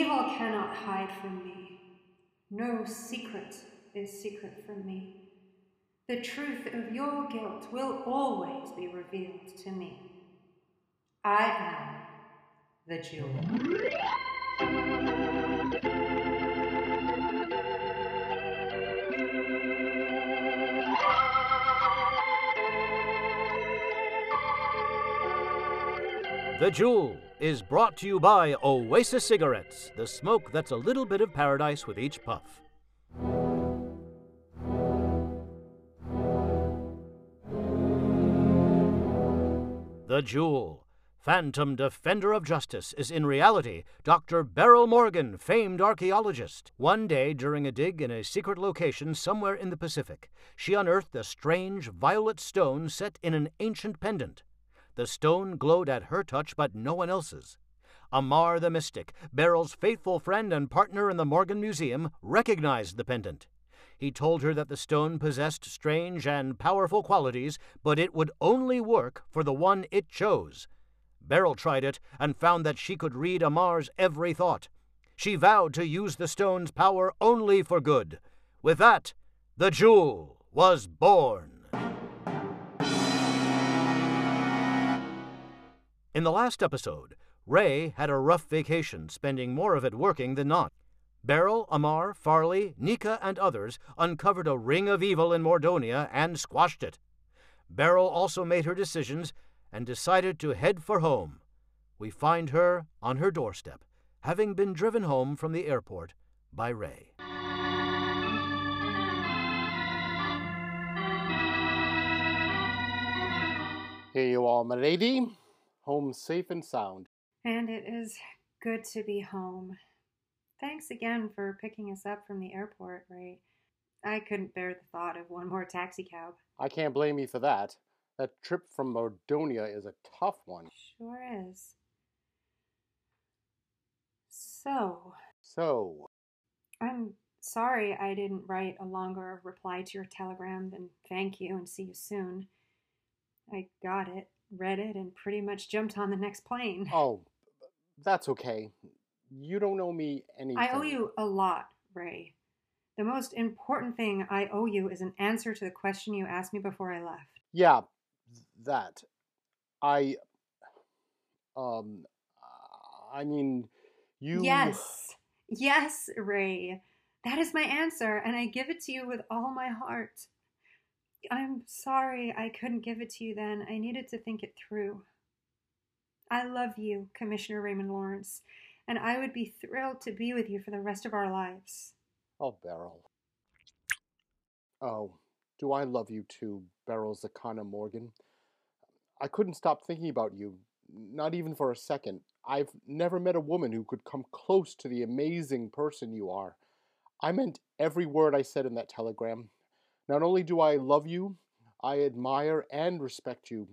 Evil cannot hide from me. No secret is secret from me. The truth of your guilt will always be revealed to me. I am the jewel. The Jewel is brought to you by Oasis Cigarettes, the smoke that's a little bit of paradise with each puff. The Jewel, Phantom Defender of Justice, is in reality Dr. Beryl Morgan, famed archaeologist. One day, during a dig in a secret location somewhere in the Pacific, she unearthed a strange violet stone set in an ancient pendant. The stone glowed at her touch, but no one else's. Amar the Mystic, Beryl's faithful friend and partner in the Morgan Museum, recognized the pendant. He told her that the stone possessed strange and powerful qualities, but it would only work for the one it chose. Beryl tried it and found that she could read Amar's every thought. She vowed to use the stone's power only for good. With that, the jewel was born. In the last episode, Ray had a rough vacation, spending more of it working than not. Beryl, Amar, Farley, Nika, and others uncovered a ring of evil in Mordonia and squashed it. Beryl also made her decisions and decided to head for home. We find her on her doorstep, having been driven home from the airport by Ray. Here you are, my lady. Home safe and sound. And it is good to be home. Thanks again for picking us up from the airport, Ray. I couldn't bear the thought of one more taxi cab. I can't blame you for that. That trip from Mordonia is a tough one. Sure is. So, So, I'm sorry I didn't write a longer reply to your telegram than thank you and see you soon. I got it, read it, and pretty much jumped on the next plane. oh, that's okay. You don't owe me anything. I owe you a lot, Ray. The most important thing I owe you is an answer to the question you asked me before I left. Yeah, that. I. Um. I mean, you. Yes. Yes, Ray. That is my answer, and I give it to you with all my heart. I'm sorry I couldn't give it to you then. I needed to think it through. I love you, Commissioner Raymond Lawrence, and I would be thrilled to be with you for the rest of our lives. Oh, Beryl. Oh, do I love you too, Beryl Zakana Morgan? I couldn't stop thinking about you, not even for a second. I've never met a woman who could come close to the amazing person you are. I meant every word I said in that telegram. Not only do I love you, I admire and respect you.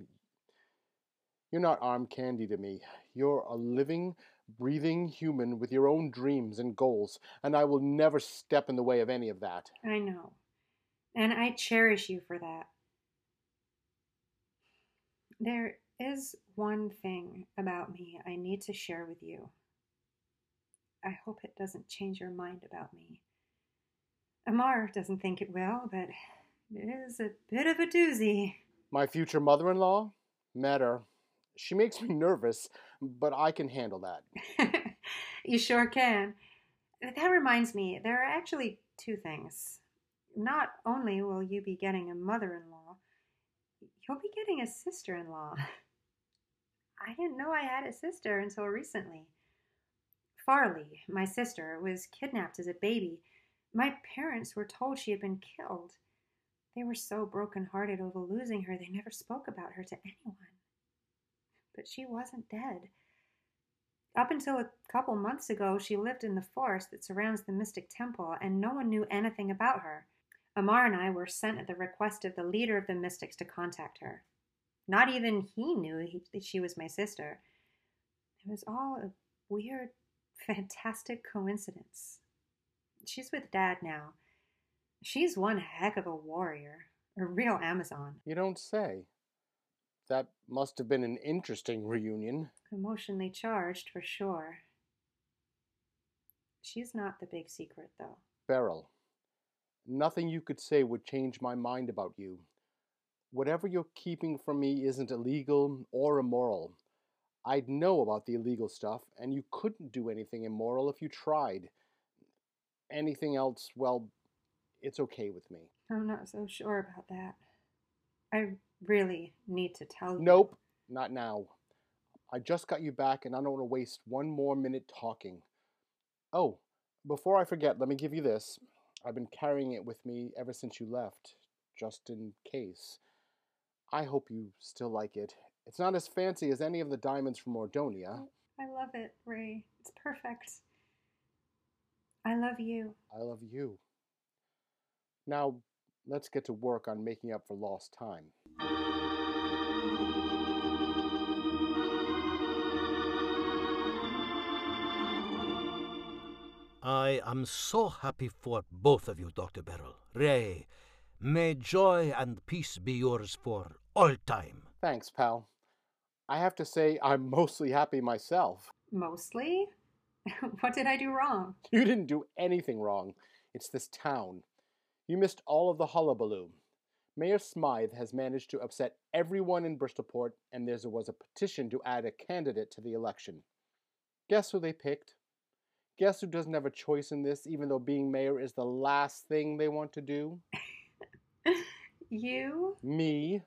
You're not arm candy to me. You're a living, breathing human with your own dreams and goals, and I will never step in the way of any of that. I know. And I cherish you for that. There is one thing about me I need to share with you. I hope it doesn't change your mind about me. Amar doesn't think it will, but it is a bit of a doozy. My future mother in law? Met her. She makes me nervous, but I can handle that. you sure can. That reminds me, there are actually two things. Not only will you be getting a mother in law, you'll be getting a sister in law. I didn't know I had a sister until recently. Farley, my sister, was kidnapped as a baby. My parents were told she had been killed. They were so broken-hearted over losing her, they never spoke about her to anyone. But she wasn't dead. Up until a couple months ago, she lived in the forest that surrounds the Mystic Temple, and no one knew anything about her. Amar and I were sent at the request of the leader of the Mystics to contact her. Not even he knew that she was my sister. It was all a weird, fantastic coincidence. She's with Dad now. She's one heck of a warrior, a real Amazon. You don't say. That must have been an interesting reunion. Emotionally charged, for sure. She's not the big secret, though. Beryl, nothing you could say would change my mind about you. Whatever you're keeping from me isn't illegal or immoral. I'd know about the illegal stuff, and you couldn't do anything immoral if you tried. Anything else, well, it's okay with me. I'm not so sure about that. I really need to tell you. Nope, not now. I just got you back, and I don't want to waste one more minute talking. Oh, before I forget, let me give you this. I've been carrying it with me ever since you left, just in case. I hope you still like it. It's not as fancy as any of the diamonds from Mordonia. Oh, I love it, Ray. It's perfect. I love you. I love you. Now, let's get to work on making up for lost time. I am so happy for both of you, Dr. Beryl. Ray, may joy and peace be yours for all time. Thanks, pal. I have to say, I'm mostly happy myself. Mostly? what did I do wrong? You didn't do anything wrong. It's this town. You missed all of the hullabaloo. Mayor Smythe has managed to upset everyone in Bristolport, and there was a petition to add a candidate to the election. Guess who they picked? Guess who doesn't have a choice in this, even though being mayor is the last thing they want to do? you? Me.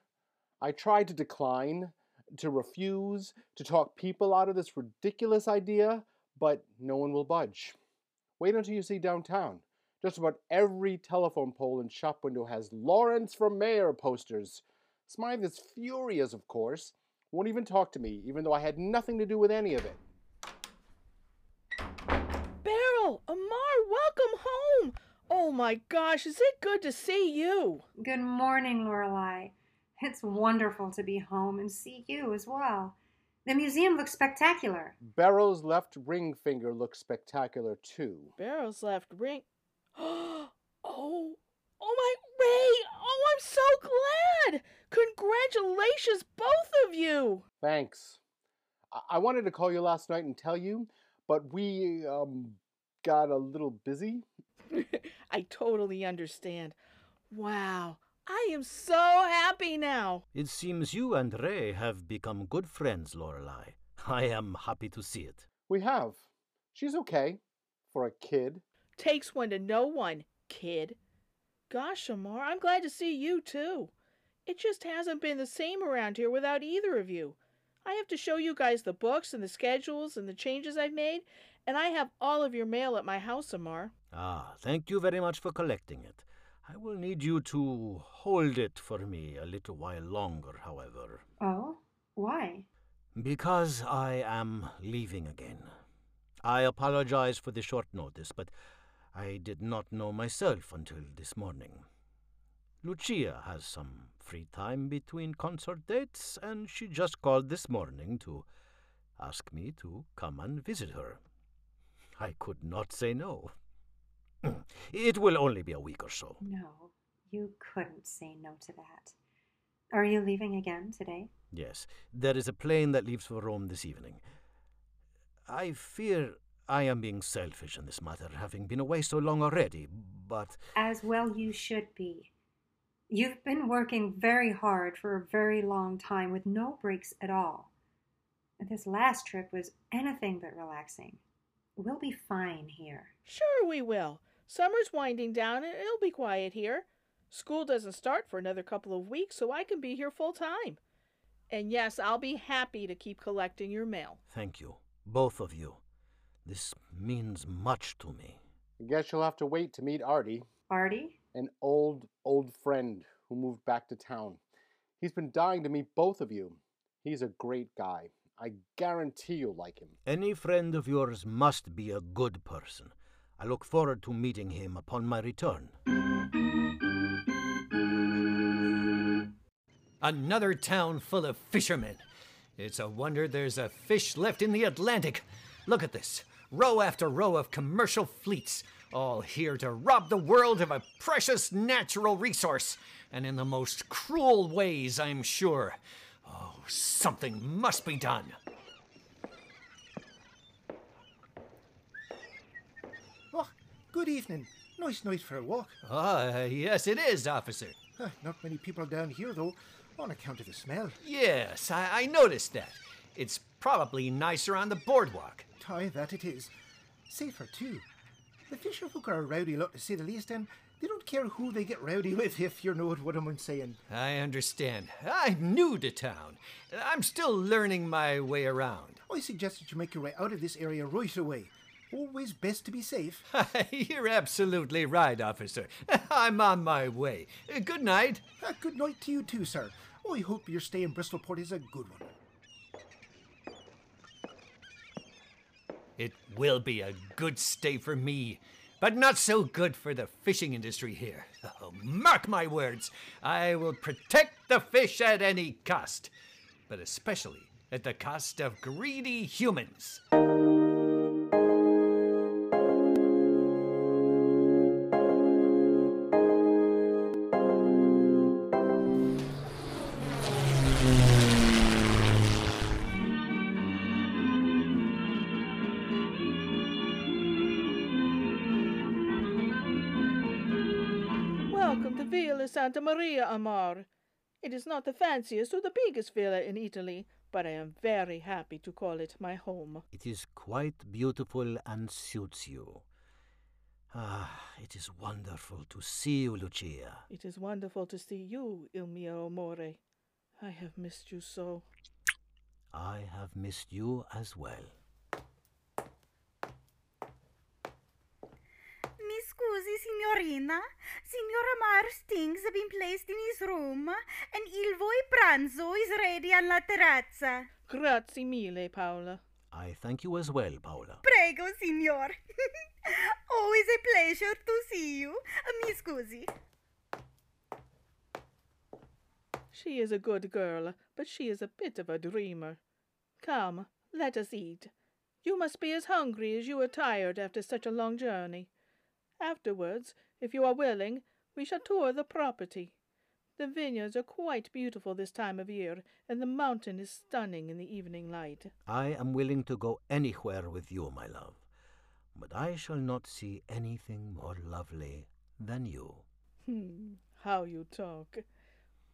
I tried to decline, to refuse, to talk people out of this ridiculous idea, but no one will budge. Wait until you see downtown. Just about every telephone pole and shop window has Lawrence for Mayor posters. Smythe is furious, of course. Won't even talk to me, even though I had nothing to do with any of it. Beryl, Amar, welcome home. Oh my gosh, is it good to see you? Good morning, Lorelei. It's wonderful to be home and see you as well. The museum looks spectacular. Beryl's left ring finger looks spectacular too. Beryl's left ring. oh, oh my Ray! Oh, I'm so glad! Congratulations, both of you! Thanks. I, I wanted to call you last night and tell you, but we um got a little busy. I totally understand. Wow, I am so happy now. It seems you and Ray have become good friends, Lorelei. I am happy to see it. We have. She's okay for a kid. Takes one to know one, kid. Gosh, Amar, I'm glad to see you too. It just hasn't been the same around here without either of you. I have to show you guys the books and the schedules and the changes I've made, and I have all of your mail at my house, Amar. Ah, thank you very much for collecting it. I will need you to hold it for me a little while longer, however. Oh? Why? Because I am leaving again. I apologize for the short notice, but I did not know myself until this morning. Lucia has some free time between concert dates, and she just called this morning to ask me to come and visit her. I could not say no. Hmm. It will only be a week or so. No, you couldn't say no to that. Are you leaving again today? Yes, there is a plane that leaves for Rome this evening. I fear I am being selfish in this matter, having been away so long already, but. As well, you should be. You've been working very hard for a very long time with no breaks at all. This last trip was anything but relaxing. We'll be fine here. Sure, we will. Summer's winding down and it'll be quiet here. School doesn't start for another couple of weeks, so I can be here full time. And yes, I'll be happy to keep collecting your mail. Thank you, both of you. This means much to me. I guess you'll have to wait to meet Artie, Artie? an old, old friend who moved back to town. He's been dying to meet both of you. He's a great guy. I guarantee you'll like him. Any friend of yours must be a good person. I look forward to meeting him upon my return. Another town full of fishermen. It's a wonder there's a fish left in the Atlantic. Look at this row after row of commercial fleets, all here to rob the world of a precious natural resource, and in the most cruel ways, I'm sure. Oh, something must be done. Good evening. Nice night for a walk. Ah, yes, it is, officer. Uh, not many people down here, though, on account of the smell. Yes, I, I noticed that. It's probably nicer on the boardwalk. Aye, that it is. Safer, too. The fisher folk are a rowdy lot, to say the least, and they don't care who they get rowdy with, if you know what I'm saying. I understand. I'm new to town. I'm still learning my way around. I suggest that you make your way out of this area right away. Always best to be safe. You're absolutely right, officer. I'm on my way. Good night. Uh, good night to you, too, sir. I hope your stay in Bristolport is a good one. It will be a good stay for me, but not so good for the fishing industry here. Oh, mark my words, I will protect the fish at any cost, but especially at the cost of greedy humans. Santa Maria, Amar. It is not the fanciest or the biggest villa in Italy, but I am very happy to call it my home. It is quite beautiful and suits you. Ah, it is wonderful to see you, Lucia. It is wonderful to see you, il mio amore. I have missed you so. I have missed you as well. Mi scusi, signorina. signora Amar's things have been placed in his room, and il voi pranzo is ready on la terrazza. Grazie mille, Paola. I thank you as well, Paola. Prego, signor. Always a pleasure to see you. Uh, mi scusi. She is a good girl, but she is a bit of a dreamer. Come, let us eat. You must be as hungry as you are tired after such a long journey. Afterwards, if you are willing, we shall tour the property. The vineyards are quite beautiful this time of year, and the mountain is stunning in the evening light. I am willing to go anywhere with you, my love. But I shall not see anything more lovely than you. Hmm, how you talk.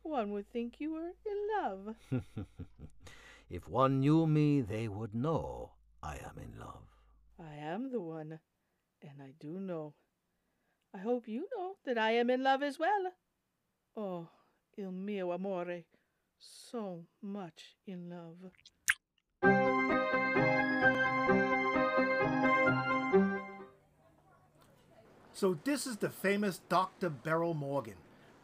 One would think you were in love. if one knew me, they would know I am in love. I am the one, and I do know. I hope you know that I am in love as well. Oh, il mio amore, so much in love. So this is the famous Dr. Beryl Morgan.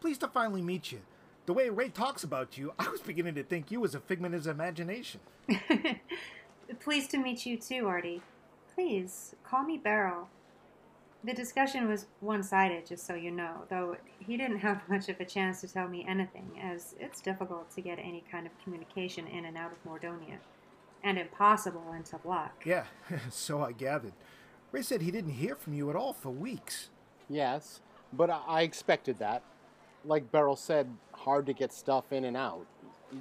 Pleased to finally meet you. The way Ray talks about you, I was beginning to think you was a figment of his imagination. Pleased to meet you too, Artie. Please, call me Beryl. The discussion was one sided, just so you know, though he didn't have much of a chance to tell me anything, as it's difficult to get any kind of communication in and out of Mordonia, and impossible into Block. Yeah, so I gathered. Ray said he didn't hear from you at all for weeks. Yes, but I, I expected that. Like Beryl said, hard to get stuff in and out.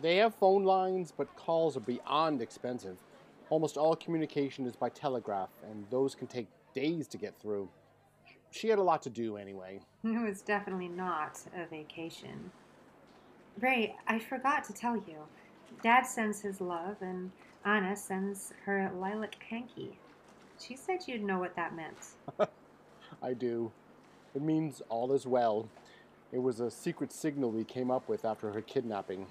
They have phone lines, but calls are beyond expensive. Almost all communication is by telegraph, and those can take days to get through. She had a lot to do anyway. It was definitely not a vacation. Ray, I forgot to tell you. Dad sends his love, and Anna sends her lilac hanky. She said you'd know what that meant. I do. It means all is well. It was a secret signal we came up with after her kidnapping.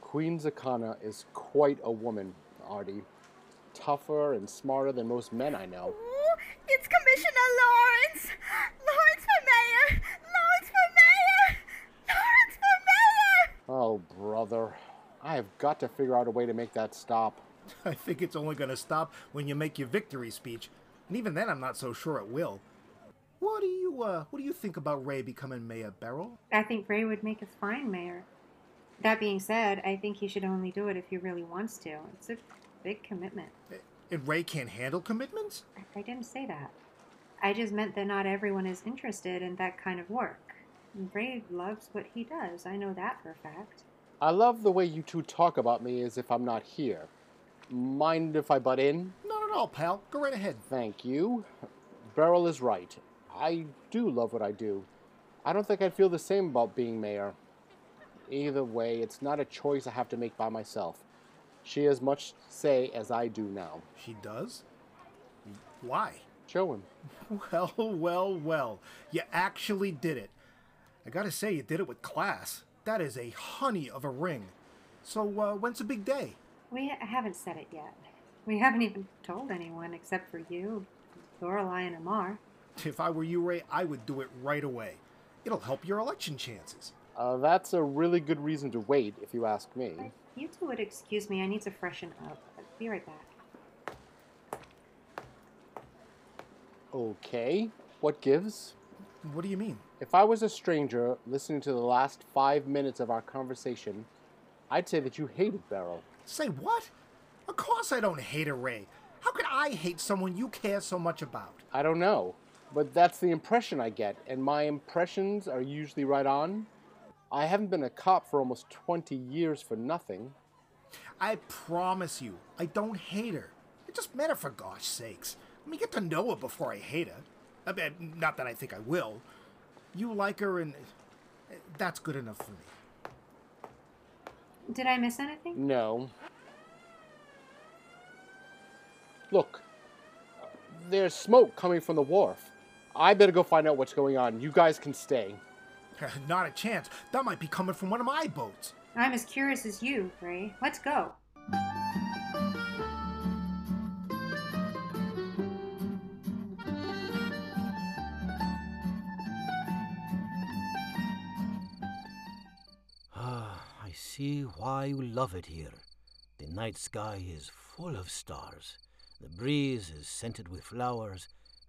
Queen Zakana is quite a woman, Artie. Tougher and smarter than most men I know. It's Commissioner Lawrence. Lawrence for mayor. Lawrence for mayor. Lawrence for mayor. Oh, brother. I have got to figure out a way to make that stop. I think it's only going to stop when you make your victory speech, and even then, I'm not so sure it will. What do you uh, What do you think about Ray becoming Mayor Beryl? I think Ray would make a fine mayor. That being said, I think he should only do it if he really wants to. It's a big commitment. And Ray can't handle commitments? I, I didn't say that. I just meant that not everyone is interested in that kind of work. Ray loves what he does. I know that for a fact. I love the way you two talk about me as if I'm not here. Mind if I butt in? Not at all, pal. Go right ahead. Thank you. Beryl is right. I do love what I do. I don't think I'd feel the same about being mayor. Either way, it's not a choice I have to make by myself. She has much say as I do now. She does? Why? Show him. Well, well, well. You actually did it. I gotta say, you did it with class. That is a honey of a ring. So, uh, when's the big day? We haven't said it yet. We haven't even told anyone except for you, Lorelei, and Amar. If I were you, Ray, I would do it right away. It'll help your election chances. Uh, that's a really good reason to wait, if you ask me. You two would excuse me. I need to freshen up. I'll be right back. Okay, what gives? What do you mean? If I was a stranger listening to the last five minutes of our conversation, I'd say that you hated Beryl. Say what? Of course I don't hate a Ray. How could I hate someone you care so much about? I don't know, but that's the impression I get, and my impressions are usually right on. I haven't been a cop for almost 20 years for nothing. I promise you, I don't hate her. I just met her for gosh sakes. Let me get to know her before I hate her. I mean, not that I think I will. You like her, and uh, that's good enough for me. Did I miss anything? No. Look, there's smoke coming from the wharf. I better go find out what's going on. You guys can stay. Not a chance. That might be coming from one of my boats. I'm as curious as you, Ray. Let's go. Ah, I see why you love it here. The night sky is full of stars. The breeze is scented with flowers.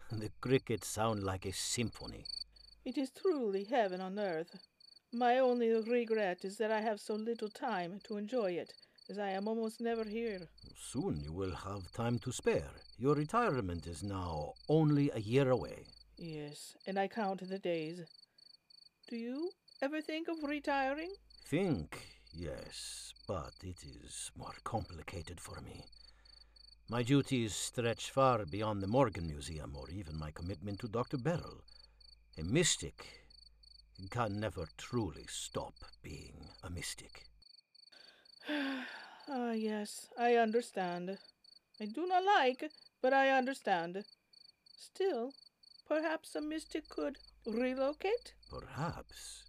and The crickets sound like a symphony. It is truly heaven on earth. My only regret is that I have so little time to enjoy it, as I am almost never here. Soon you will have time to spare. Your retirement is now only a year away. Yes, and I count the days. Do you ever think of retiring? Think, yes, but it is more complicated for me. My duties stretch far beyond the Morgan Museum or even my commitment to Dr. Beryl. A mystic can never truly stop being a mystic. ah, yes, I understand. I do not like, but I understand. Still, perhaps a mystic could relocate? Perhaps.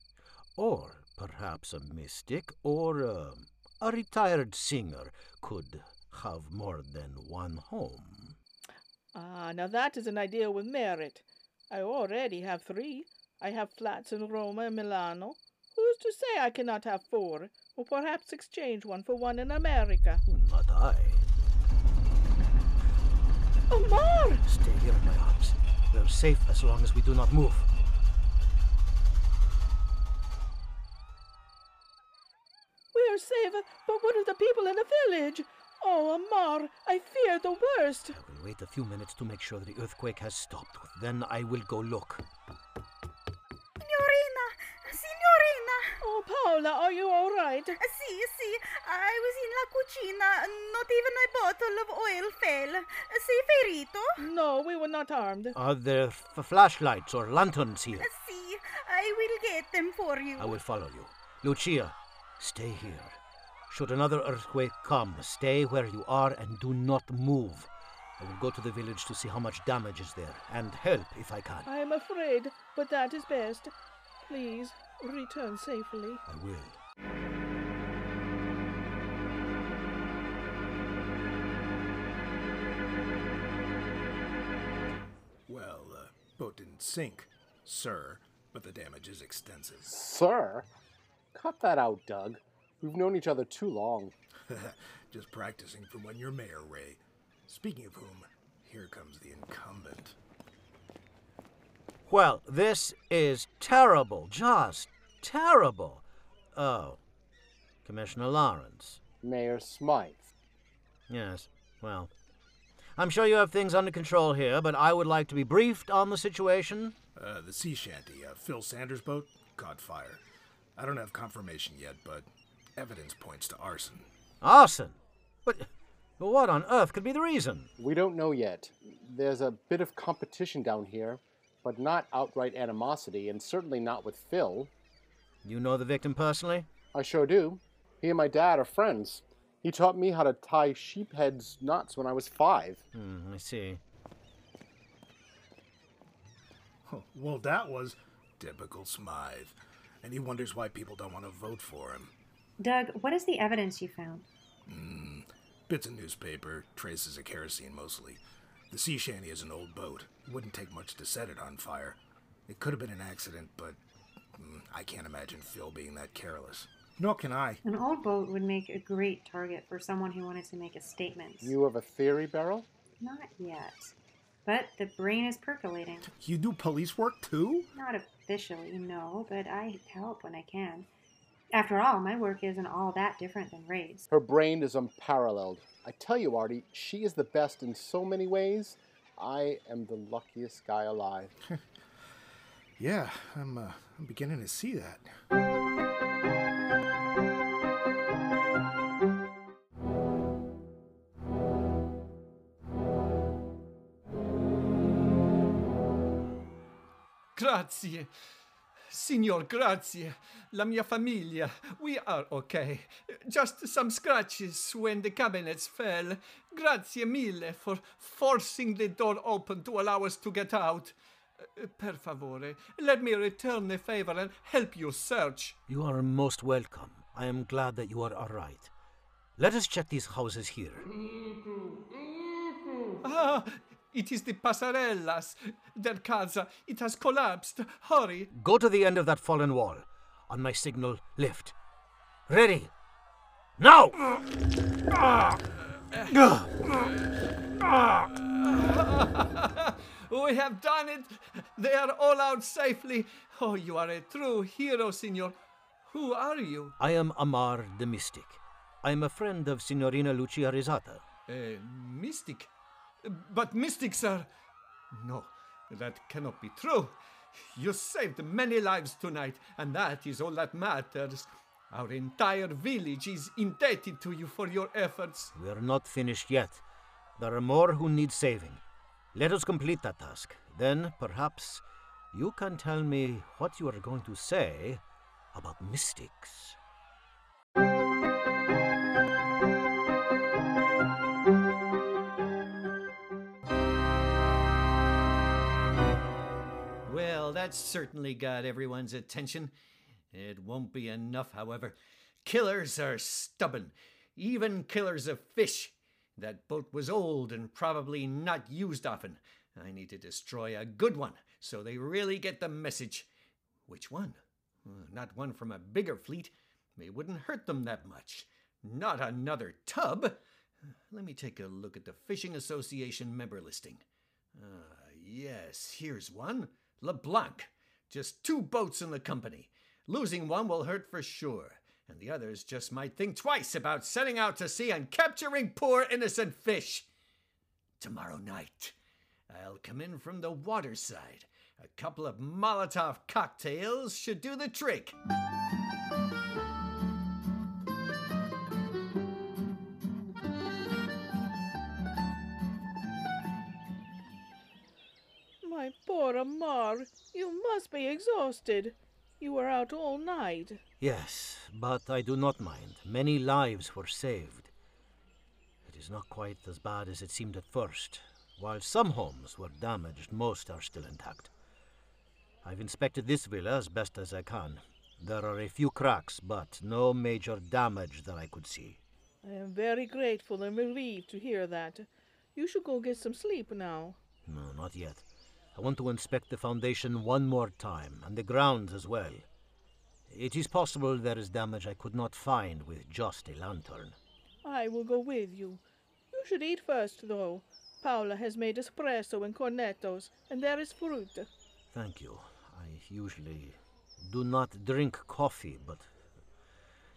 Or perhaps a mystic or a, a retired singer could have more than one home. Ah, now that is an idea with merit. I already have three. I have flats in Roma and Milano. Who's to say I cannot have four, or perhaps exchange one for one in America? Not I. Amar! Stay here in my arms. We're safe as long as we do not move. We are safe, but what of the people in the village? Oh, Amar, I fear the worst. I will wait a few minutes to make sure the earthquake has stopped. Then I will go look. Signorina! Signorina! Oh, Paola, are you all right? Uh, si, si, I was in la cucina. Not even a bottle of oil fell. Uh, sei ferito? No, we were not armed. Are there f- flashlights or lanterns here? Uh, si, I will get them for you. I will follow you. Lucia, stay here. Should another earthquake come, stay where you are and do not move. I will go to the village to see how much damage is there and help if I can. I am afraid, but that is best. Please, return safely. I will. Well, uh, boat didn't sink, sir, but the damage is extensive. Sir? Cut that out, Doug. We've known each other too long. Just practicing for when you're mayor, Ray. Speaking of whom, here comes the incumbent. Well, this is terrible. Just terrible. Oh, Commissioner Lawrence. Mayor Smythe. Yes, well. I'm sure you have things under control here, but I would like to be briefed on the situation. Uh, the sea shanty, uh, Phil Sanders' boat, caught fire. I don't have confirmation yet, but evidence points to arson. Arson? But But what on earth could be the reason? We don't know yet. There's a bit of competition down here, but not outright animosity, and certainly not with Phil. You know the victim personally? I sure do. He and my dad are friends. He taught me how to tie sheepshank knots when I was five. Hmm, I see. Well, that was typical Smythe. And he wonders why people don't want to vote for him. Doug, what is the evidence you found? Bits of newspaper, traces of kerosene mostly. The sea shanty is an old boat. It wouldn't take much to set it on fire. It could have been an accident, but mm, I can't imagine Phil being that careless. Nor can I. An old boat would make a great target for someone who wanted to make a statement. You have a theory, Beryl? Not yet. But the brain is percolating. You do police work too? Not officially, no, but I help when I can. After all, my work isn't all that different than Ray's. Her brain is unparalleled. I tell you, Artie, she is the best in so many ways. I am the luckiest guy alive. Yeah, I'm, uh, I'm beginning to see that. Grazie. Signor, grazie. La mia famiglia. We are okay. Just some scratches when the cabinets fell. Grazie mille for forcing the door open to allow us to get out. Uh, Per favore, let me return the favor and help you search. You are most welcome. I am glad that you are all right. Let us check these houses here. Ah, it is the Passarellas. Their casa. It has collapsed. Hurry. Go to the end of that fallen wall. On my signal, lift. Ready. Now! we have done it. They are all out safely. Oh, you are a true hero, Signor. Who are you? I am Amar the Mystic. I am a friend of Signorina Lucia Risata. A mystic. But mystics are. No, that cannot be true. You saved many lives tonight, and that is all that matters. Our entire village is indebted to you for your efforts. We are not finished yet. There are more who need saving. Let us complete that task. Then, perhaps, you can tell me what you are going to say about mystics. That certainly got everyone's attention. It won't be enough, however. Killers are stubborn, even killers of fish. That boat was old and probably not used often. I need to destroy a good one so they really get the message. Which one? Uh, Not one from a bigger fleet. It wouldn't hurt them that much. Not another tub. Let me take a look at the Fishing Association member listing. Ah, yes, here's one. LeBlanc. Just two boats in the company. Losing one will hurt for sure, and the others just might think twice about setting out to sea and capturing poor innocent fish. Tomorrow night, I'll come in from the waterside. A couple of Molotov cocktails should do the trick. Poor Amar, you must be exhausted. You were out all night. Yes, but I do not mind. Many lives were saved. It is not quite as bad as it seemed at first. While some homes were damaged, most are still intact. I've inspected this villa as best as I can. There are a few cracks, but no major damage that I could see. I am very grateful and relieved to hear that. You should go get some sleep now. No, not yet. I want to inspect the foundation one more time, and the grounds as well. It is possible there is damage I could not find with just a lantern. I will go with you. You should eat first, though. Paola has made espresso and cornettos, and there is fruit. Thank you. I usually do not drink coffee, but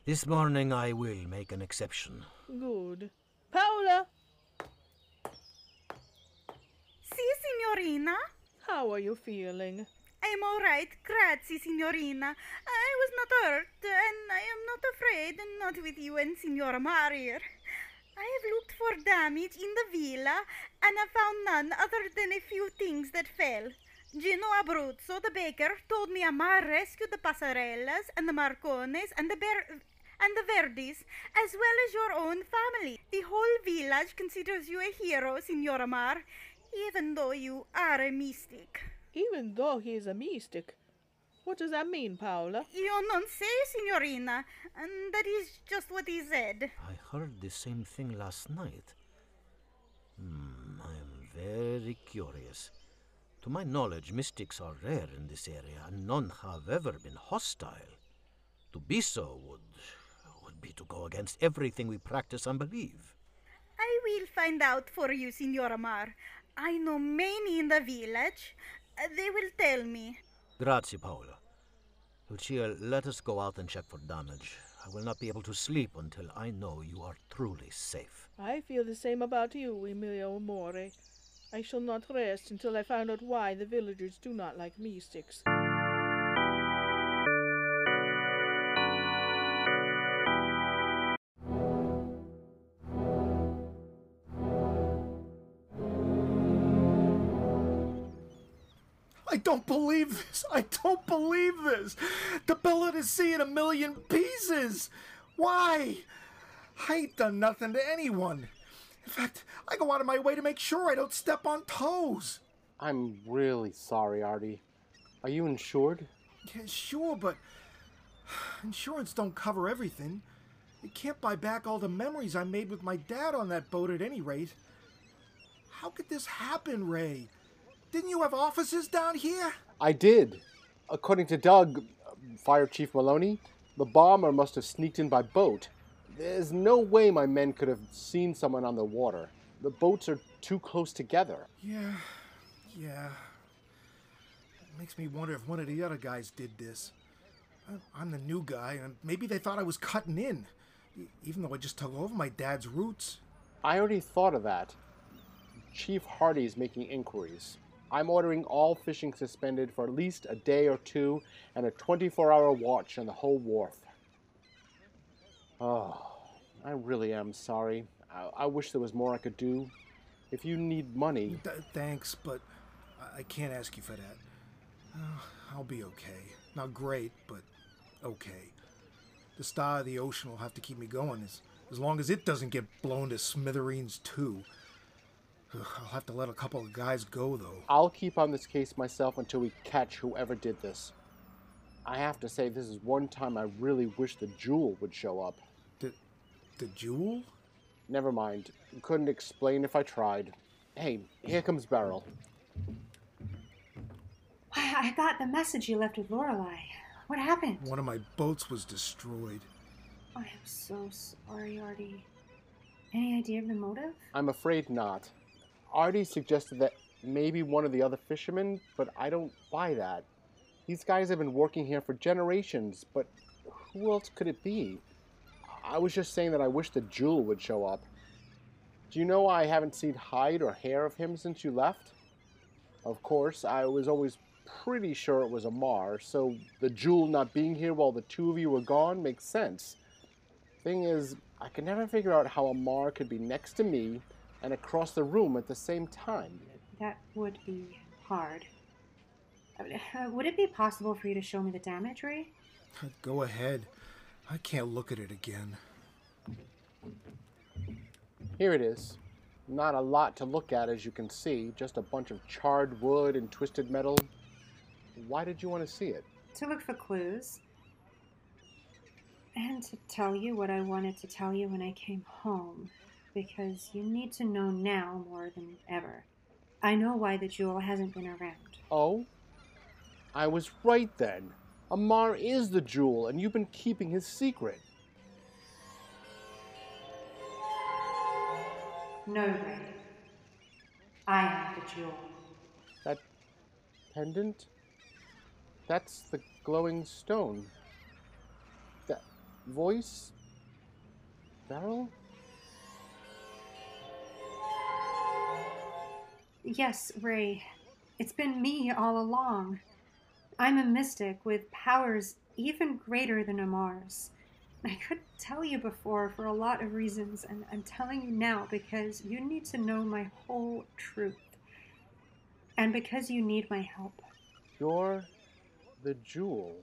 this morning I will make an exception. Good. Paola, Si, signorina. How are you feeling? I'm all right, grazie, signorina. I was not hurt, and I am not afraid, not with you and Signor Amar. I have looked for damage in the villa and have found none other than a few things that fell. Gino Abruzzo, the baker, told me Amar rescued the Passarellas and the Marcones and the Ber- and the Verdis, as well as your own family. The whole village considers you a hero, Signor Amar, even though you are a mystic. Even though he is a mystic. What does that mean, Paola? Io non sé, signorina, and that is just what he said. I heard the same thing last night. Hmm, I am very curious. To my knowledge, mystics are rare in this area, and none have ever been hostile. To be so would would be to go against everything we practice and believe. I will find out for you, Signor Amar. I know many in the village. Uh, They will tell me. Grazie, Paola. Lucia, let us go out and check for damage. I will not be able to sleep until I know you are truly safe. I feel the same about you, il mio amore. I shall not rest until I find out why the villagers do not like mystics. I don't believe this. I don't believe this. The billet is seeing a million pieces. Why? I ain't done nothing to anyone. In fact, I go out of my way to make sure I don't step on toes. I'm really sorry, Artie. Are you insured? Yeah, sure, but insurance don't cover everything. It can't buy back all the memories I made with my dad on that boat at any rate. How could this happen, Ray? Didn't you have offices down here? I did. According to Doug, Fire Chief Maloney, the bomber must have sneaked in by boat. There's no way my men could have seen someone on the water. The boats are too close together. Yeah, yeah. It makes me wonder if one of the other guys did this. I'm the new guy, and maybe they thought I was cutting in, even though I just took over my dad's roots. I already thought of that. Chief Hardy's making inquiries. I'm ordering all fishing suspended for at least a day or two and a 24 hour watch on the whole wharf. Oh, I really am sorry. I, I wish there was more I could do. If you need money, Th- thanks, but I-, I can't ask you for that. Uh, I'll be okay. Not great, but okay. The Star of the Ocean will have to keep me going as, as long as it doesn't get blown to smithereens, too. Ugh, I'll have to let a couple of guys go, though. I'll keep on this case myself until we catch whoever did this. I have to say, this is one time I really wish the jewel would show up. The, the jewel? Never mind. Couldn't explain if I tried. Hey, here comes Beryl. I I got the message you left with Lorelei. What happened? One of my boats was destroyed. I am so sorry, Artie. Any idea of the motive? I'm afraid not. Artie suggested that maybe one of the other fishermen, but I don't buy that. These guys have been working here for generations, but who else could it be? I was just saying that I wish the jewel would show up. Do you know I haven't seen hide or hair of him since you left? Of course, I was always pretty sure it was Amar, so the jewel not being here while the two of you were gone makes sense. Thing is, I can never figure out how Amar could be next to me and across the room at the same time. That would be hard. Uh, would it be possible for you to show me the damage, Ray? Go ahead. I can't look at it again. Here it is. Not a lot to look at, as you can see, just a bunch of charred wood and twisted metal. Why did you want to see it? To look for clues. And to tell you what I wanted to tell you when I came home. Because you need to know now more than ever. I know why the jewel hasn't been around. Oh? I was right then. Amar is the jewel, and you've been keeping his secret. No, Ray. I am the jewel. That pendant? That's the glowing stone. That voice? Beryl? Yes, Ray. It's been me all along. I'm a mystic with powers even greater than Amar's. I couldn't tell you before for a lot of reasons, and I'm telling you now because you need to know my whole truth. And because you need my help. You're the jewel.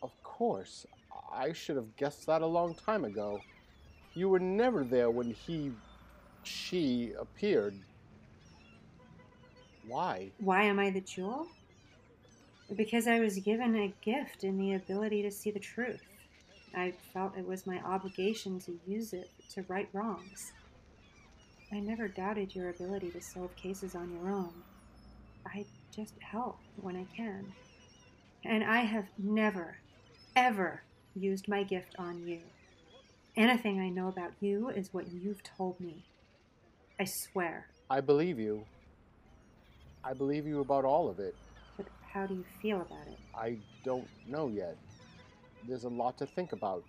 Of course. I should have guessed that a long time ago. You were never there when he. She appeared. Why? Why am I the jewel? Because I was given a gift in the ability to see the truth. I felt it was my obligation to use it to right wrongs. I never doubted your ability to solve cases on your own. I just help when I can. And I have never, ever used my gift on you. Anything I know about you is what you've told me. I swear. I believe you. I believe you about all of it. But how do you feel about it? I don't know yet. There's a lot to think about.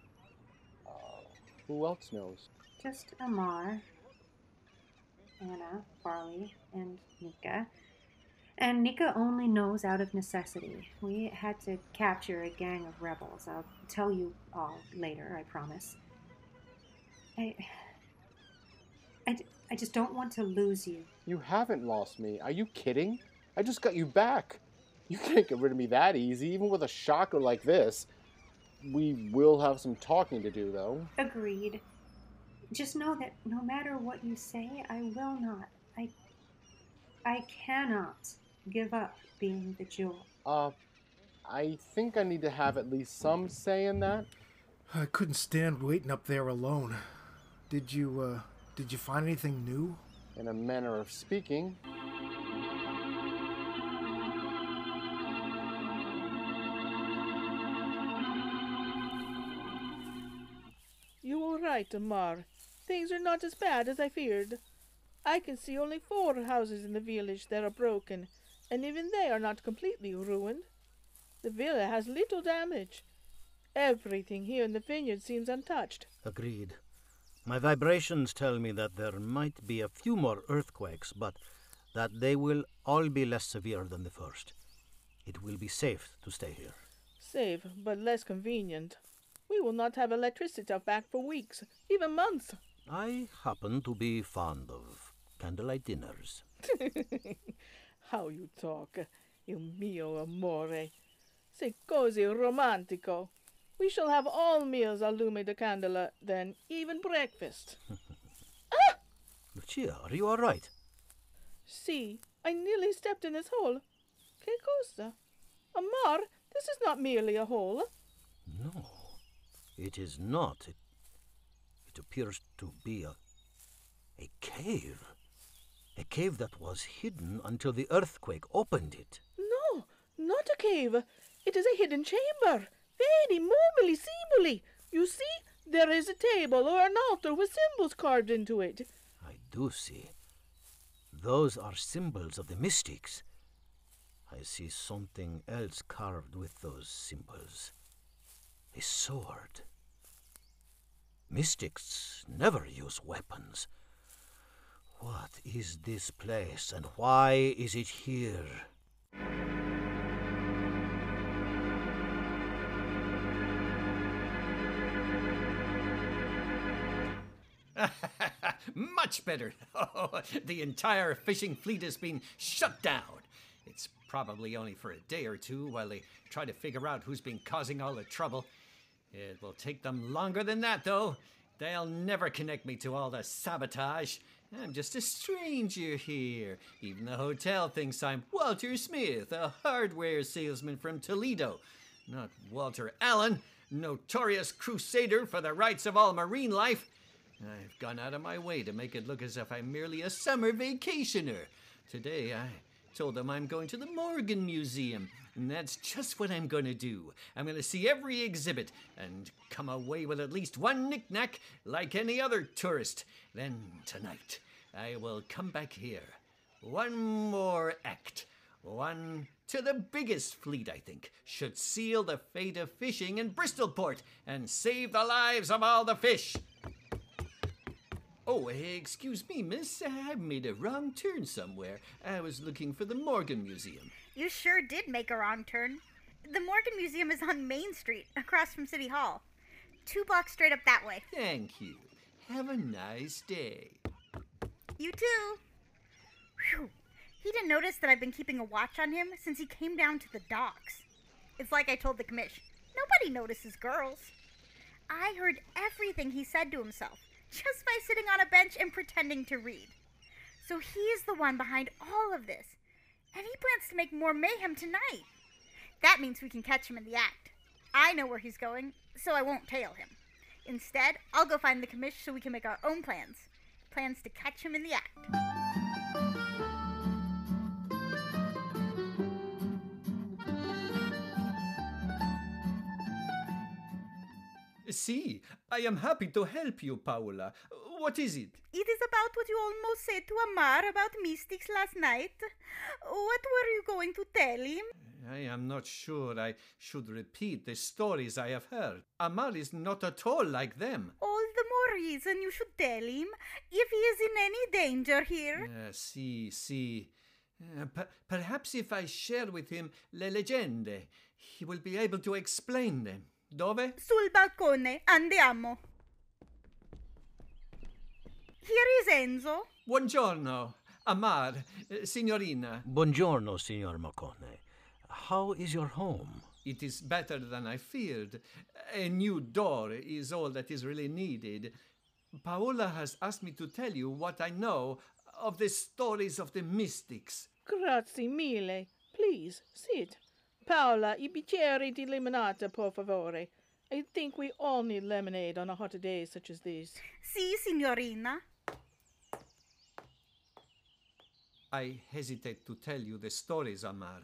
Uh, who else knows? Just Amar, Anna, Farley, and Nika. And Nika only knows out of necessity. We had to capture a gang of rebels. I'll tell you all later, I promise. I. I, I just don't want to lose you. You haven't lost me. Are you kidding? I just got you back. You can't get rid of me that easy, even with a shocker like this. We will have some talking to do, though. Agreed. Just know that no matter what you say, I will not. I. I cannot give up being the jewel. Uh, I think I need to have at least some say in that. I couldn't stand waiting up there alone. Did you, uh, did you find anything new? In a manner of speaking. You were right, Amar. Things are not as bad as I feared. I can see only four houses in the village that are broken, and even they are not completely ruined. The villa has little damage. Everything here in the vineyard seems untouched. Agreed. My vibrations tell me that there might be a few more earthquakes, but that they will all be less severe than the first. It will be safe to stay here. Safe, but less convenient. We will not have electricity back for weeks, even months. I happen to be fond of candlelight dinners. How you talk, il mio amore. Sei così romantico. We shall have all meals al lume de candela, then even breakfast. ah! Lucia, are you all right? See, I nearly stepped in this hole. Que cosa? Amar, this is not merely a hole. No, it is not. It, it appears to be a, a cave. A cave that was hidden until the earthquake opened it. No, not a cave. It is a hidden chamber. Vedi, murmuli, simuli. You see, there is a table or an altar with symbols carved into it. I do see. Those are symbols of the mystics. I see something else carved with those symbols. A sword. Mystics never use weapons. What is this place and why is it here? Much better. The entire fishing fleet has been shut down. It's probably only for a day or two while they try to figure out who's been causing all the trouble. It will take them longer than that, though. They'll never connect me to all the sabotage. I'm just a stranger here. Even the hotel thinks I'm Walter Smith, a hardware salesman from Toledo. Not Walter Allen, notorious crusader for the rights of all marine life. I've gone out of my way to make it look as if I'm merely a summer vacationer. Today I told them I'm going to the Morgan Museum, and that's just what I'm going to do. I'm going to see every exhibit and come away with at least one knickknack like any other tourist. Then tonight I will come back here. One more act. One to the biggest fleet, I think, should seal the fate of fishing in Bristolport and save the lives of all the fish. Oh, excuse me, miss. I made a wrong turn somewhere. I was looking for the Morgan Museum. You sure did make a wrong turn. The Morgan Museum is on Main Street, across from City Hall. Two blocks straight up that way. Thank you. Have a nice day. You too. Phew. He didn't notice that I've been keeping a watch on him since he came down to the docks. It's like I told the commish. Nobody notices girls. I heard everything he said to himself just by sitting on a bench and pretending to read. So he's the one behind all of this. And he plans to make more mayhem tonight. That means we can catch him in the act. I know where he's going, so I won't tail him. Instead, I'll go find the commish so we can make our own plans. Plans to catch him in the act. See, I am happy to help you, Paola. What is it? It is about what you almost said to Amar about mystics last night. What were you going to tell him? I am not sure I should repeat the stories I have heard. Amar is not at all like them. All the more reason you should tell him if he is in any danger here. Uh, see, see. Uh, per- perhaps if I share with him le leggende, he will be able to explain them. Dove? Sul balcone, andiamo. Here is Enzo. Buongiorno, Amar, uh, signorina. Buongiorno, Signor Morcone. How is your home? It is better than I feared. A new door is all that is really needed. Paola has asked me to tell you what I know of the stories of the mystics. Grazie mille. Please, sit. Paola, i bicchieri di limonata, per favore. I think we all need lemonade on a hot day such as this. Si, signorina. I hesitate to tell you the stories, Amar,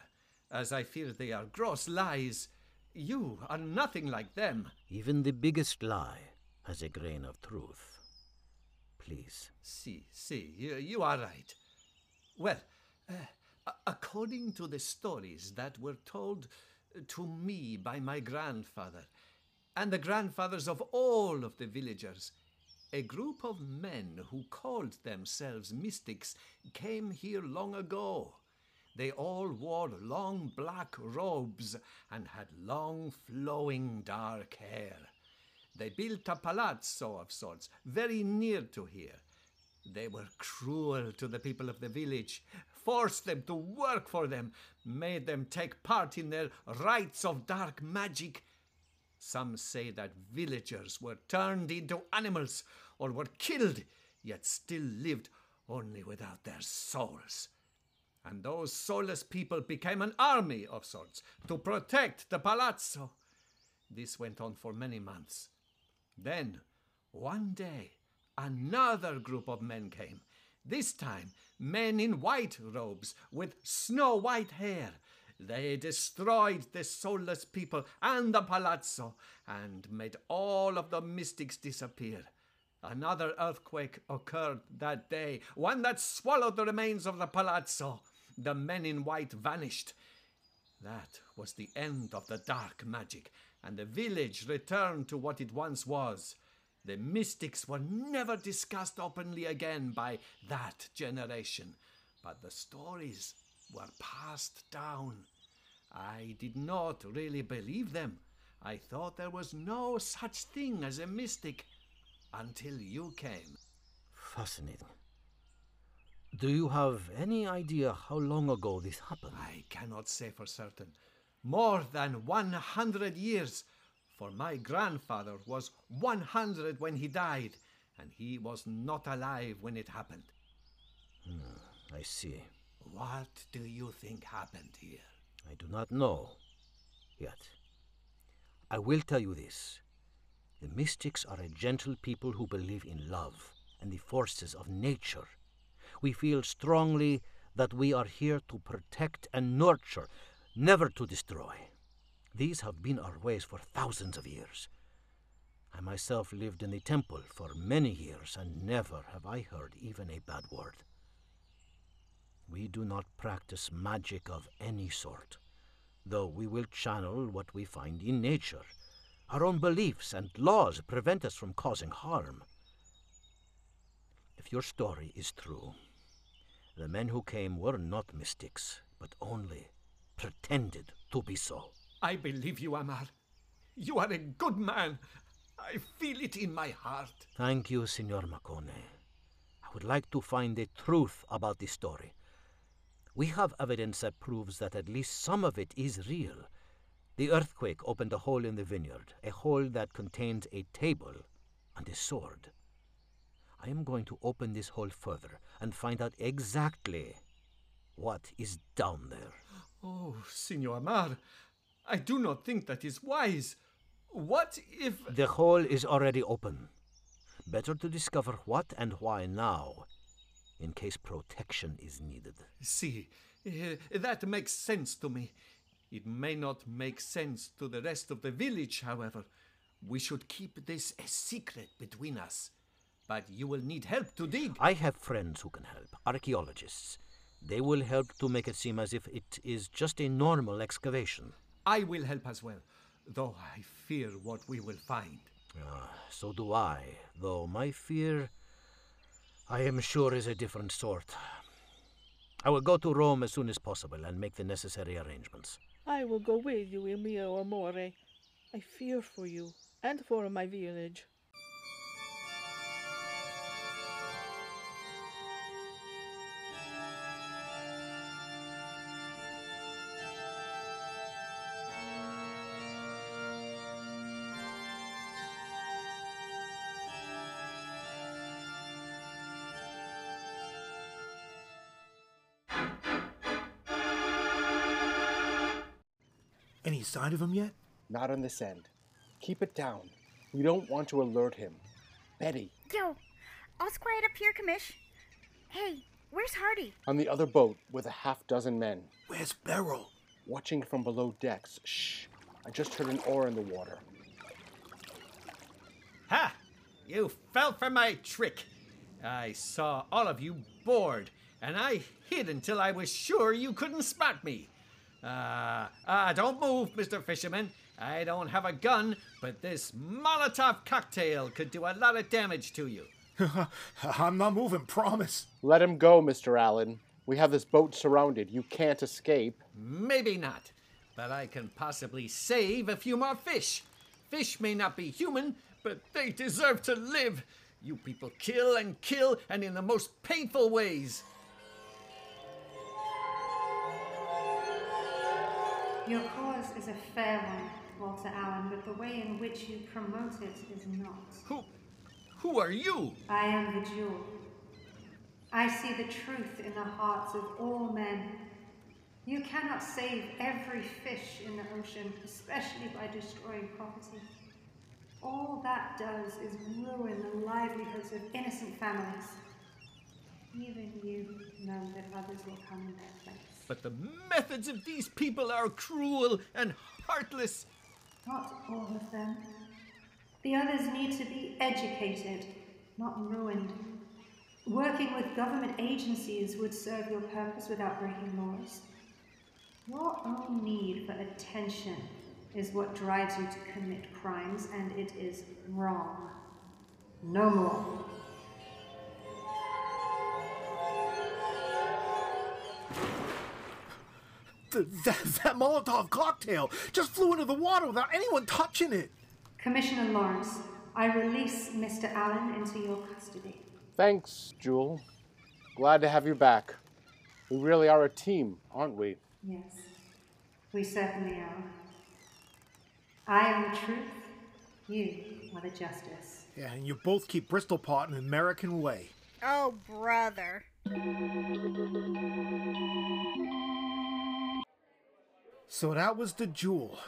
as I fear they are gross lies. You are nothing like them. Even the biggest lie has a grain of truth. Please. See, see, you, you are right. Well, uh, a- according to the stories that were told uh, to me by my grandfather and the grandfathers of all of the villagers, a group of men who called themselves mystics came here long ago. They all wore long black robes and had long flowing dark hair. They built a palazzo of sorts very near to here. They were cruel to the people of the village, forced them to work for them, made them take part in their rites of dark magic. Some say that villagers were turned into animals or were killed, yet still lived only without their souls. And those soulless people became an army of sorts to protect the palazzo. This went on for many months. Then, one day, another group of men came. This time, men in white robes with snow white hair. They destroyed the soulless people and the palazzo and made all of the mystics disappear. Another earthquake occurred that day, one that swallowed the remains of the palazzo. The men in white vanished. That was the end of the dark magic, and the village returned to what it once was. The mystics were never discussed openly again by that generation, but the stories were passed down. I did not really believe them. I thought there was no such thing as a mystic until you came. Fascinating. Do you have any idea how long ago this happened? I cannot say for certain. More than 100 years, for my grandfather was 100 when he died, and he was not alive when it happened. Hmm, I see. What do you think happened here? I do not know yet. I will tell you this. The mystics are a gentle people who believe in love and the forces of nature. We feel strongly that we are here to protect and nurture, never to destroy. These have been our ways for thousands of years. I myself lived in the temple for many years, and never have I heard even a bad word. We do not practice magic of any sort, though we will channel what we find in nature. Our own beliefs and laws prevent us from causing harm. If your story is true, the men who came were not mystics, but only pretended to be so. I believe you, Amar. You are a good man. I feel it in my heart. Thank you, Signor Macone. I would like to find the truth about this story. We have evidence that proves that at least some of it is real. The earthquake opened a hole in the vineyard, a hole that contained a table and a sword. I am going to open this hole further and find out exactly what is down there. Oh, Signor Amar, I do not think that is wise. What if. The hole is already open. Better to discover what and why now, in case protection is needed. See, eh, that makes sense to me. It may not make sense to the rest of the village, however. We should keep this a secret between us. But you will need help to dig. I have friends who can help, archaeologists. They will help to make it seem as if it is just a normal excavation. I will help as well, though I fear what we will find. Ah, so do I, though my fear, I am sure, is a different sort. I will go to Rome as soon as possible and make the necessary arrangements. I will go with you, il mio amore. I fear for you and for my village. Any sign of him yet? Not on this end. Keep it down. We don't want to alert him. Betty, Yo, all's quiet up here, Commish. Hey, where's Hardy? on the other boat with a half dozen men, Where's Beryl? watching from below decks. Shh. I just heard an oar in the water. Ha! You fell for my trick. I saw all of you bored, and I hid until I was sure you couldn't spot me. Ah, ah, don't move, Mr. Fisherman. I don't have a gun, but this Molotov cocktail could do a lot of damage to you. I'm not moving, promise. Let him go, Mr. Allen. We have this boat surrounded. You can't escape. Maybe not, but I can possibly save a few more fish. Fish may not be human, but they deserve to live. You people kill and kill, and in the most painful ways. Your cause is a fair one, Walter Allen, but the way in which you promote it is not. Who, who are you? I am the jewel. I see the truth in the hearts of all men. You cannot save every fish in the ocean, especially by destroying property. All that does is ruin the livelihoods of innocent families. Even you know that others will come in their place. But the methods of these people are cruel and heartless. Not all of them. The others need to be educated, not ruined. Working with government agencies would serve your purpose without breaking laws. Your own need for attention is what drives you to commit crimes, and it is wrong. No more. Th- that, that Molotov cocktail just flew into the water without anyone touching it. Commissioner Lawrence, I release Mr. Allen into your custody. Thanks, Jewel. Glad to have you back. We really are a team, aren't we? Yes, we certainly are. I am the truth, you are the justice. Yeah, and you both keep Bristolport an American way. Oh, brother. So that was the jewel.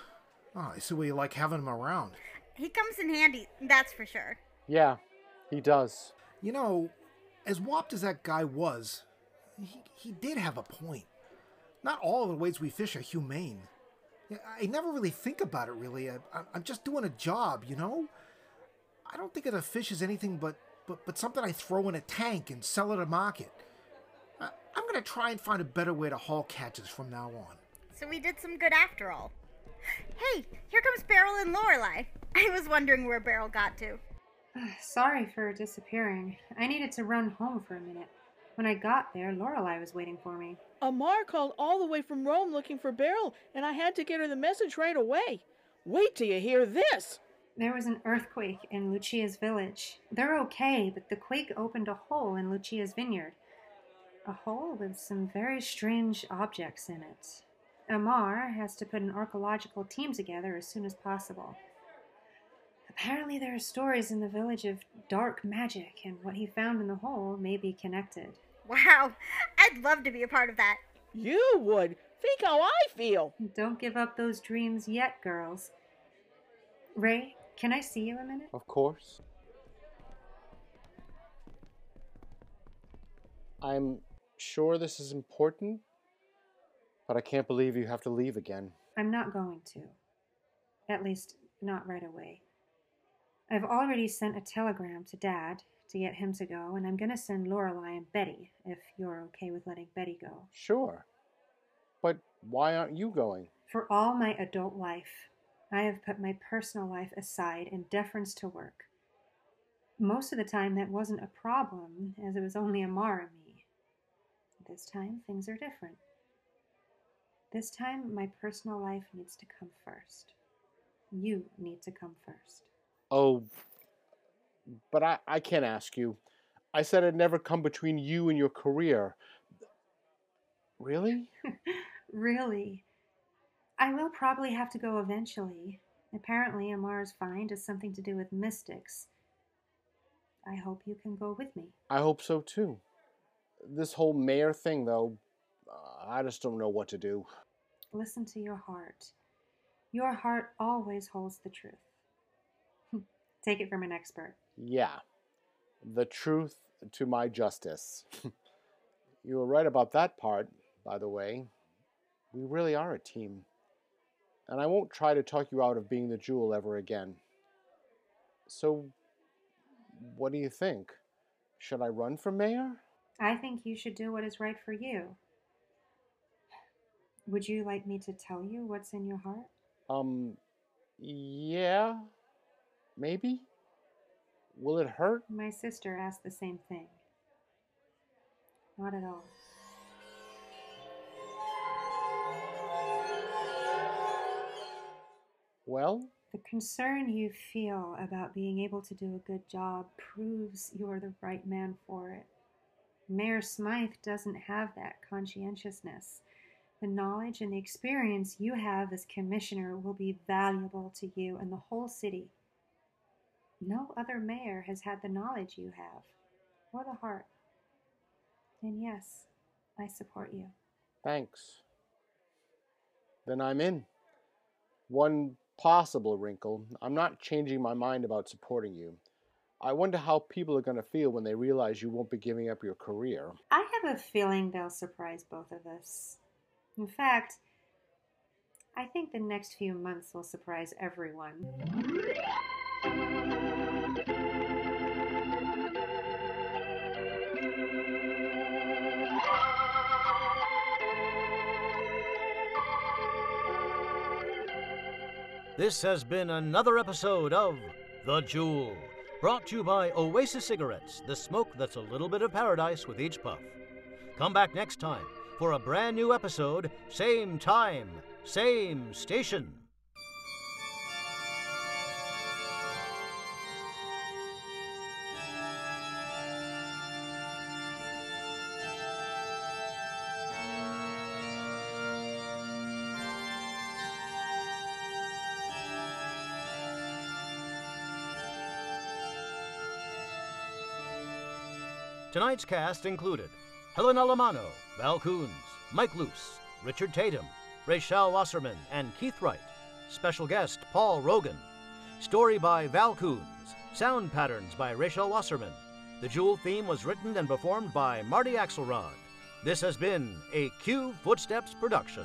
Oh, I see why you like having him around. He comes in handy, that's for sure. Yeah, he does. You know, as whopped as that guy was, he, he did have a point. Not all of the ways we fish are humane. I never really think about it, really. I, I- I'm just doing a job, you know? I don't think of the fish as anything but, but, but something I throw in a tank and sell at a market. I, I'm going to try and find a better way to haul catches from now on. So we did some good after all. Hey, here comes Beryl and Lorelei. I was wondering where Beryl got to. Sorry for disappearing. I needed to run home for a minute. When I got there, Lorelei was waiting for me. Amar called all the way from Rome looking for Beryl, and I had to get her the message right away. Wait till you hear this. There was an earthquake in Lucia's village. They're okay, but the quake opened a hole in Lucia's vineyard. A hole with some very strange objects in it. Amar has to put an archaeological team together as soon as possible. Apparently, there are stories in the village of dark magic, and what he found in the hole may be connected. Wow, I'd love to be a part of that. You would. Think how I feel. Don't give up those dreams yet, girls. Ray, can I see you a minute? Of course. I'm sure this is important, but I can't believe you have to leave again. I'm not going to. At least, not right away. I've already sent a telegram to Dad to get him to go, and I'm going to send Lorelei and Betty if you're okay with letting Betty go. Sure. But why aren't you going? For all my adult life, I have put my personal life aside in deference to work. Most of the time, that wasn't a problem, as it was only Amar and me. This time, things are different. This time, my personal life needs to come first. You need to come first. Oh, but I, I can't ask you. I said I'd never come between you and your career. Really? really? I will probably have to go eventually. Apparently, Amar's find has something to do with mystics. I hope you can go with me. I hope so too. This whole mayor thing, though, uh, I just don't know what to do. Listen to your heart. Your heart always holds the truth. Take it from an expert. Yeah. The truth to my justice. you were right about that part, by the way. We really are a team. And I won't try to talk you out of being the jewel ever again. So, what do you think? Should I run for mayor? I think you should do what is right for you. Would you like me to tell you what's in your heart? Um, yeah, maybe. Will it hurt? My sister asked the same thing. Not at all. Well, The concern you feel about being able to do a good job proves you're the right man for it. Mayor Smythe doesn't have that conscientiousness. The knowledge and the experience you have as commissioner will be valuable to you and the whole city. No other mayor has had the knowledge you have, or the heart. And yes, I support you. thanks. Then I'm in. One possible wrinkle I'm not changing my mind about supporting you. I wonder how people are going to feel when they realize you won't be giving up your career. I have a feeling they'll surprise both of us. In fact, I think the next few months will surprise everyone. This has been another episode of The Jewel, brought to you by Oasis Cigarettes, the smoke that's a little bit of paradise with each puff. Come back next time for a brand new episode, same time, same station. Tonight's cast included Helena Lamano, Val Coons, Mike Luce, Richard Tatum, Rachel Wasserman, and Keith Wright. Special guest Paul Rogan. Story by Val Coons. Sound patterns by Rachel Wasserman. The Jewel theme was written and performed by Marty Axelrod. This has been a Q Footsteps production.